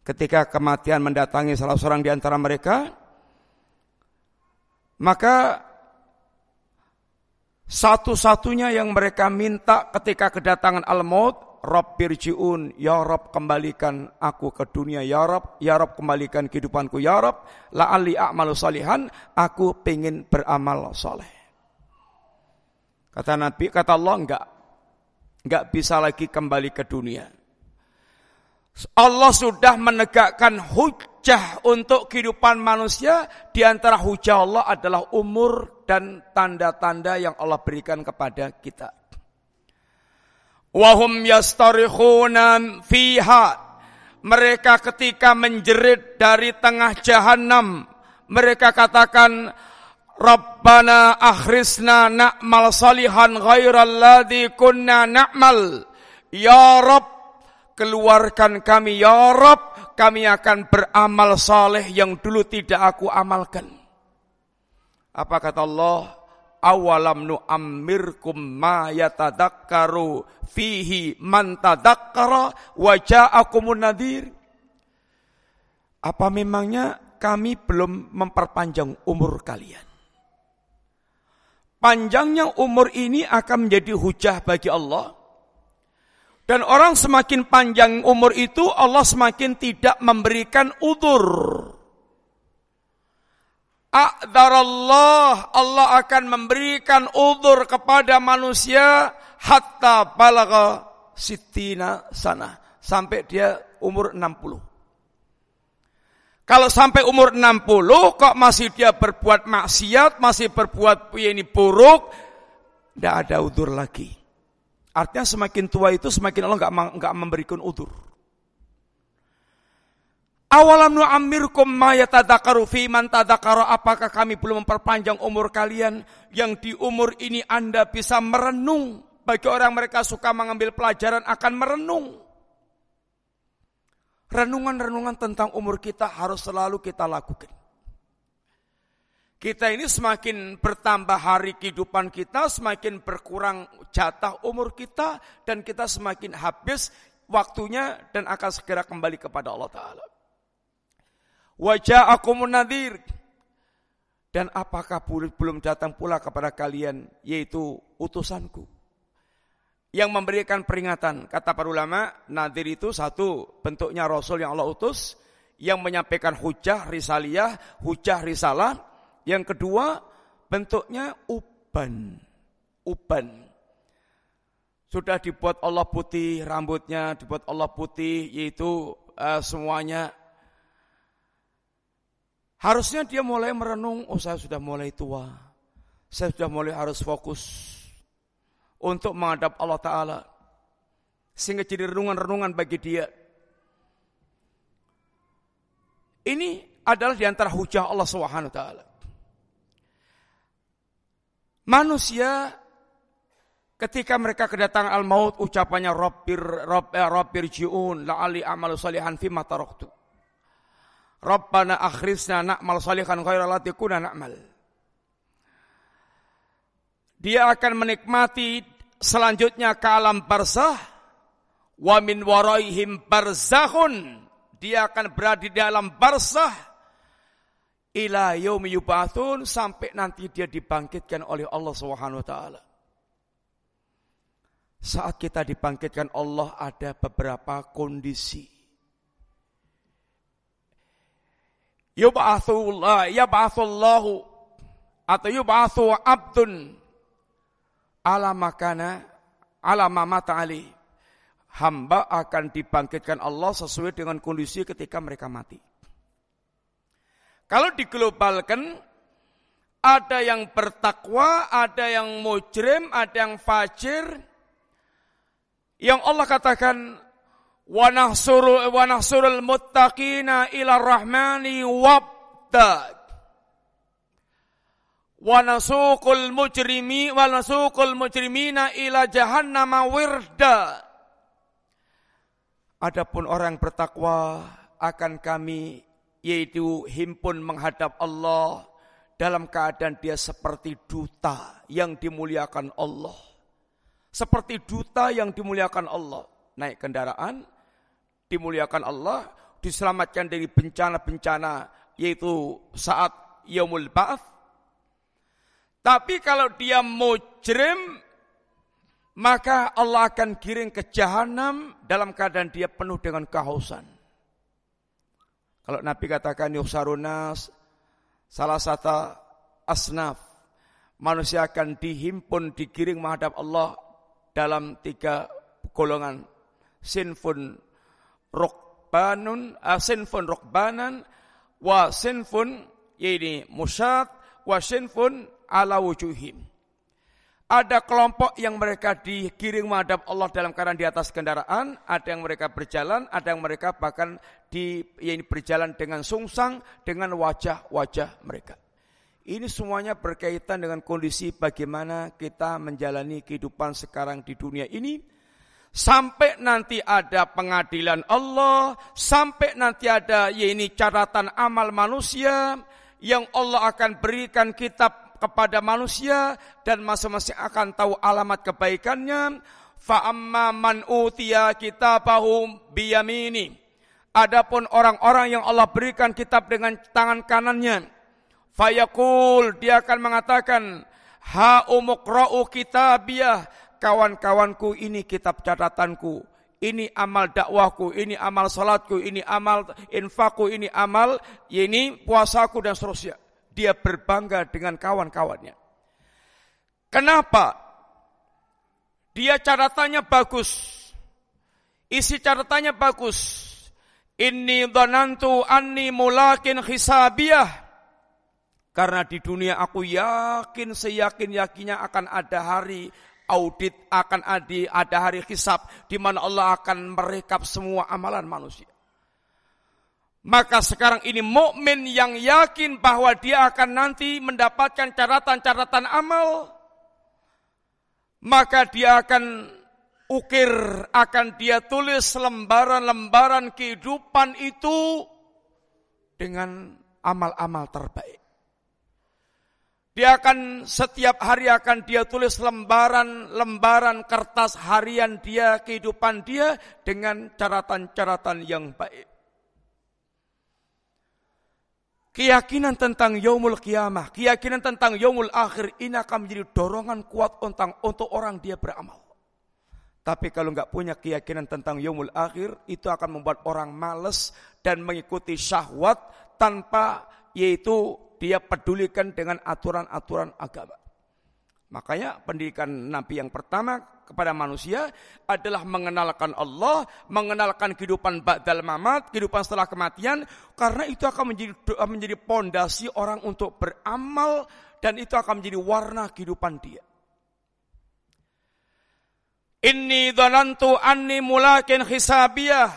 ketika kematian mendatangi salah seorang di antara mereka maka satu-satunya yang mereka minta ketika kedatangan al-maut Rob birji'un, Ya Rob kembalikan aku ke dunia, Ya Rob, Ya Rob kembalikan kehidupanku, Ya Rob, la'ali a'malu salihan, aku pengen beramal soleh. Kata Nabi, kata Allah, enggak. Enggak bisa lagi kembali ke dunia. Allah sudah menegakkan hujah untuk kehidupan manusia. Di antara hujah Allah adalah umur dan tanda-tanda yang Allah berikan kepada kita. Wahum yastarikhuna fiha. Mereka ketika menjerit dari tengah jahanam, mereka katakan, Rabbana akhrisna na'mal salihan ghairal ladhi kunna na'mal. Ya Rabb, keluarkan kami. Ya Rabb, kami akan beramal saleh yang dulu tidak aku amalkan. Apa kata Allah? awalam nu amirkum ma yatadakkaru fihi man tadakkara wa ja'akumun nadir. Apa memangnya kami belum memperpanjang umur kalian? Panjangnya umur ini akan menjadi hujah bagi Allah. Dan orang semakin panjang umur itu, Allah semakin tidak memberikan udur. A'darallah, Allah akan memberikan udur kepada manusia hatta balaga sitina sana. Sampai dia umur 60. Kalau sampai umur 60 kok masih dia berbuat maksiat, masih berbuat ini buruk, tidak ada udur lagi. Artinya semakin tua itu semakin Allah nggak memberikan udur. Awalam nu'ammirkum ma yatadakaru fi man. Apakah kami belum memperpanjang umur kalian yang di umur ini Anda bisa merenung. Bagi orang mereka suka mengambil pelajaran akan merenung. Renungan-renungan tentang umur kita harus selalu kita lakukan. Kita ini semakin bertambah hari kehidupan kita, semakin berkurang jatah umur kita, dan kita semakin habis waktunya dan akan segera kembali kepada Allah Ta'ala. Wajah aku nadir. Dan apakah belum datang pula kepada kalian yaitu utusanku. Yang memberikan peringatan. Kata para ulama, nadir itu satu bentuknya rasul yang Allah utus. Yang menyampaikan hujah risaliyah, hujah risalah. Yang kedua bentuknya uban. Uban. Sudah dibuat Allah putih rambutnya, dibuat Allah putih yaitu uh, semuanya Harusnya dia mulai merenung, oh saya sudah mulai tua. Saya sudah mulai harus fokus untuk menghadap Allah Ta'ala. Sehingga jadi renungan-renungan bagi dia. Ini adalah di antara hujah Allah Subhanahu Taala. Manusia ketika mereka kedatangan al-maut ucapannya Rabbir Rabb, eh, Rabbir ji'un la'ali amalu salihan fi taraktu. Rabbana akhrisna na'mal salihan khairal lati kuna na'mal. Dia akan menikmati selanjutnya ke alam barzah. Wa min waraihim barzahun. Dia akan berada di alam barzah. Ila yaumi yub'atsun sampai nanti dia dibangkitkan oleh Allah Subhanahu wa taala. Saat kita dibangkitkan Allah ada beberapa kondisi yub'atsullah yab'atsullahu atau yub'atsu abdun ala makana ala mamata ali hamba akan dibangkitkan Allah sesuai dengan kondisi ketika mereka mati kalau diglobalkan ada yang bertakwa, ada yang mujrim, ada yang fajir. Yang Allah katakan wa nahsuru wa nahsurul muttaqina ila rahmani wabda wa nasuqul mujrimi wa nasuqul mujrimina ila wirda Adapun orang bertakwa akan kami yaitu himpun menghadap Allah dalam keadaan dia seperti duta yang dimuliakan Allah. Seperti duta yang dimuliakan Allah. Naik kendaraan, dimuliakan Allah, diselamatkan dari bencana-bencana, yaitu saat Yaumul Ba'ath. Tapi kalau dia mujrim, maka Allah akan kirim ke jahanam dalam keadaan dia penuh dengan kehausan. Kalau Nabi katakan yusarunas salah satu asnaf manusia akan dihimpun digiring menghadap Allah dalam tiga golongan sinfun rokbanun uh, sinfun rokbanan wa sinfun ini musyad wa sinfun ala wujuhim ada kelompok yang mereka digiring menghadap Allah dalam keadaan di atas kendaraan, ada yang mereka berjalan, ada yang mereka bahkan di yang berjalan dengan sungsang dengan wajah-wajah mereka. Ini semuanya berkaitan dengan kondisi bagaimana kita menjalani kehidupan sekarang di dunia ini. Sampai nanti ada pengadilan Allah, sampai nanti ada ya ini catatan amal manusia yang Allah akan berikan kitab kepada manusia dan masing-masing akan tahu alamat kebaikannya. Fa amma man utiya kitabahum biyamini. Adapun orang-orang yang Allah berikan kitab dengan tangan kanannya, fayaqul dia akan mengatakan, "Ha umuqra'u kitabiyah." Kawan-kawanku ini kitab catatanku. Ini amal dakwahku, ini amal salatku, ini amal infakku, ini amal ini puasaku dan seterusnya dia berbangga dengan kawan-kawannya. Kenapa? Dia catatannya bagus. Isi catatannya bagus. Inni dhanantu anni mulakin hisabiyah. Karena di dunia aku yakin seyakin-yakinnya akan ada hari audit, akan ada, ada hari hisab di mana Allah akan merekap semua amalan manusia. Maka sekarang ini mukmin yang yakin bahwa dia akan nanti mendapatkan catatan-catatan amal, maka dia akan ukir, akan dia tulis lembaran-lembaran kehidupan itu dengan amal-amal terbaik. Dia akan setiap hari akan dia tulis lembaran-lembaran kertas harian dia, kehidupan dia dengan catatan-catatan yang baik. Keyakinan tentang yaumul kiamah, keyakinan tentang yaumul akhir ini akan menjadi dorongan kuat untuk, untuk orang dia beramal. Tapi kalau nggak punya keyakinan tentang yaumul akhir, itu akan membuat orang males dan mengikuti syahwat tanpa yaitu dia pedulikan dengan aturan-aturan agama. Makanya pendidikan Nabi yang pertama kepada manusia adalah mengenalkan Allah, mengenalkan kehidupan ba'dal mamat, kehidupan setelah kematian, karena itu akan menjadi menjadi pondasi orang untuk beramal dan itu akan menjadi warna kehidupan dia. Inni dhanantu anni mulakin hisabiyah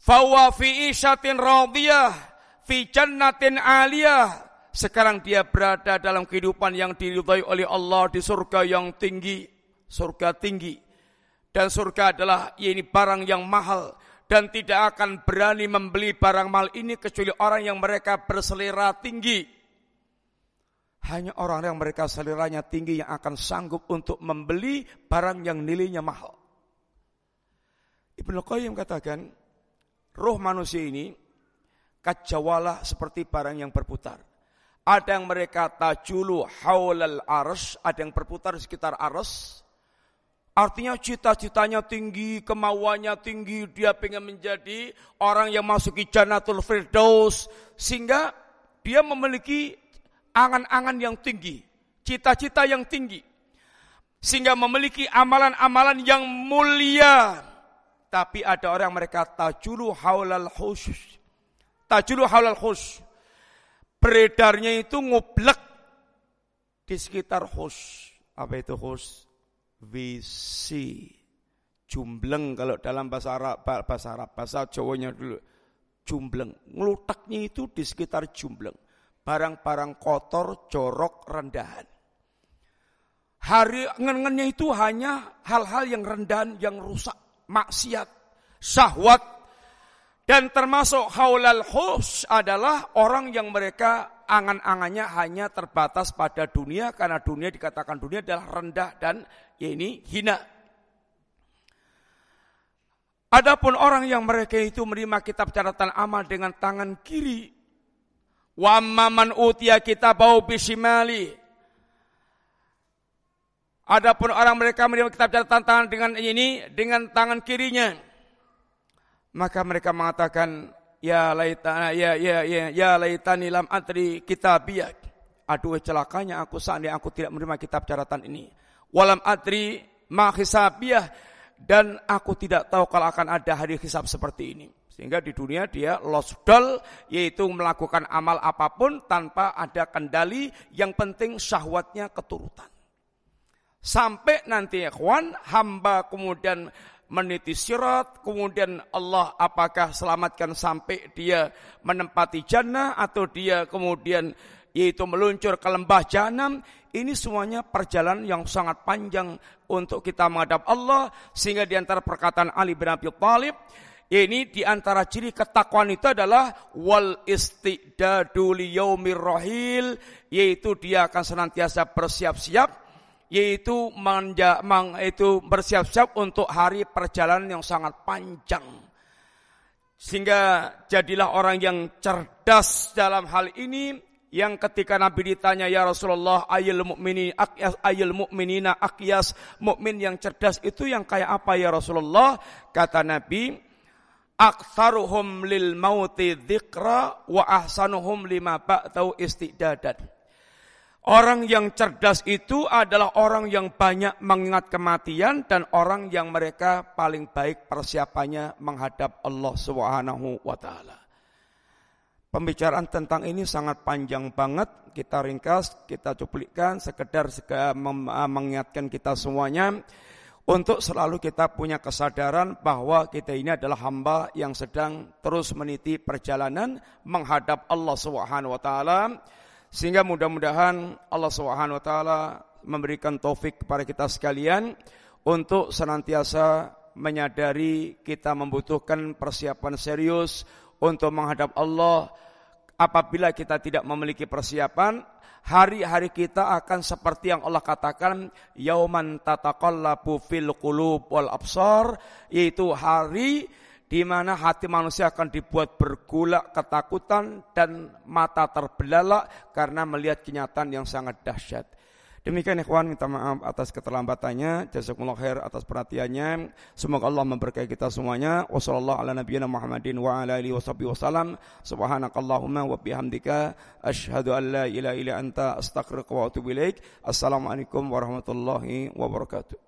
fawa fi isyatin radiyah fi jannatin aliyah sekarang dia berada dalam kehidupan yang diridhai oleh Allah di surga yang tinggi, surga tinggi. Dan surga adalah ini barang yang mahal dan tidak akan berani membeli barang mahal ini kecuali orang yang mereka berselera tinggi. Hanya orang yang mereka seleranya tinggi yang akan sanggup untuk membeli barang yang nilainya mahal. Ibnu Qayyim katakan, roh manusia ini kacawalah seperti barang yang berputar. Ada yang mereka tajulu haulal ars, ada yang berputar di sekitar ars. Artinya cita-citanya tinggi, kemauannya tinggi, dia pengen menjadi orang yang masuk ke Janatul Firdaus. Sehingga dia memiliki angan-angan yang tinggi, cita-cita yang tinggi. Sehingga memiliki amalan-amalan yang mulia. Tapi ada orang mereka tajulu haulal khusus. Tajulu haulal khusus beredarnya itu ngublek di sekitar hos. Apa itu hos? WC. Jumbleng kalau dalam bahasa Arab, bahasa Arab, bahasa Jawanya dulu. Jumbleng. Ngelutaknya itu di sekitar jumbleng. Barang-barang kotor, jorok, rendahan. Hari ngengennya itu hanya hal-hal yang rendahan, yang rusak, maksiat, syahwat, Dan termasuk haulal hus adalah orang yang mereka angan-angannya hanya terbatas pada dunia karena dunia dikatakan dunia adalah rendah dan ya ini hina. Adapun orang yang mereka itu menerima kitab catatan amal dengan tangan kiri. Wa man utia kitabau bisimali. Adapun orang mereka menerima kitab catatan tangan dengan ini dengan tangan kirinya maka mereka mengatakan, Ya laitana, ya ya ya ya laitani lam adri kitabiyah. Aduh celakanya aku seandainya aku tidak menerima kitab catatan ini. Walam adri ma hisabiyah dan aku tidak tahu kalau akan ada hari hisab seperti ini. Sehingga di dunia dia losdol yaitu melakukan amal apa pun tanpa ada kendali yang penting syahwatnya keturutan. Sampai nanti ikhwan hamba kemudian meniti sirat, kemudian Allah apakah selamatkan sampai dia menempati jannah atau dia kemudian yaitu meluncur ke lembah jahanam, ini semuanya perjalanan yang sangat panjang untuk kita menghadap Allah. Sehingga di antara perkataan Ali bin Abi Thalib ini di antara ciri ketakwaan itu adalah wal istidadu liyaumir rahil yaitu dia akan senantiasa bersiap-siap yaitu manja, mang, itu bersiap-siap untuk hari perjalanan yang sangat panjang. Sehingga jadilah orang yang cerdas dalam hal ini yang ketika Nabi ditanya ya Rasulullah ayil mukmini akyas ayil mukminina akyas mukmin yang cerdas itu yang kayak apa ya Rasulullah kata Nabi aktsaruhum lil mauti dzikra wa ahsanuhum lima ba'tau istidadat Orang yang cerdas itu adalah orang yang banyak mengingat kematian dan orang yang mereka paling baik persiapannya menghadap Allah Subhanahu wa taala. Pembicaraan tentang ini sangat panjang banget, kita ringkas, kita cuplikkan sekedar mengingatkan kita semuanya. Untuk selalu kita punya kesadaran bahwa kita ini adalah hamba yang sedang terus meniti perjalanan menghadap Allah Subhanahu wa taala sehingga mudah-mudahan Allah Subhanahu wa taala memberikan taufik kepada kita sekalian untuk senantiasa menyadari kita membutuhkan persiapan serius untuk menghadap Allah. Apabila kita tidak memiliki persiapan, hari-hari kita akan seperti yang Allah katakan yauman tataqallabu fil qulub wal absar yaitu hari di mana hati manusia akan dibuat bergulak ketakutan dan mata terbelalak karena melihat kenyataan yang sangat dahsyat. Demikian ikhwan minta maaf atas keterlambatannya. Jazakumullah khair atas perhatiannya. Semoga Allah memberkahi kita semuanya. Wassallallahu ala nabiyyina Muhammadin wa ala alihi wasallam. Subhanakallahumma wa bihamdika asyhadu an la ilaha illa anta astaghfiruka wa atubu ilaik. Assalamualaikum warahmatullahi wabarakatuh.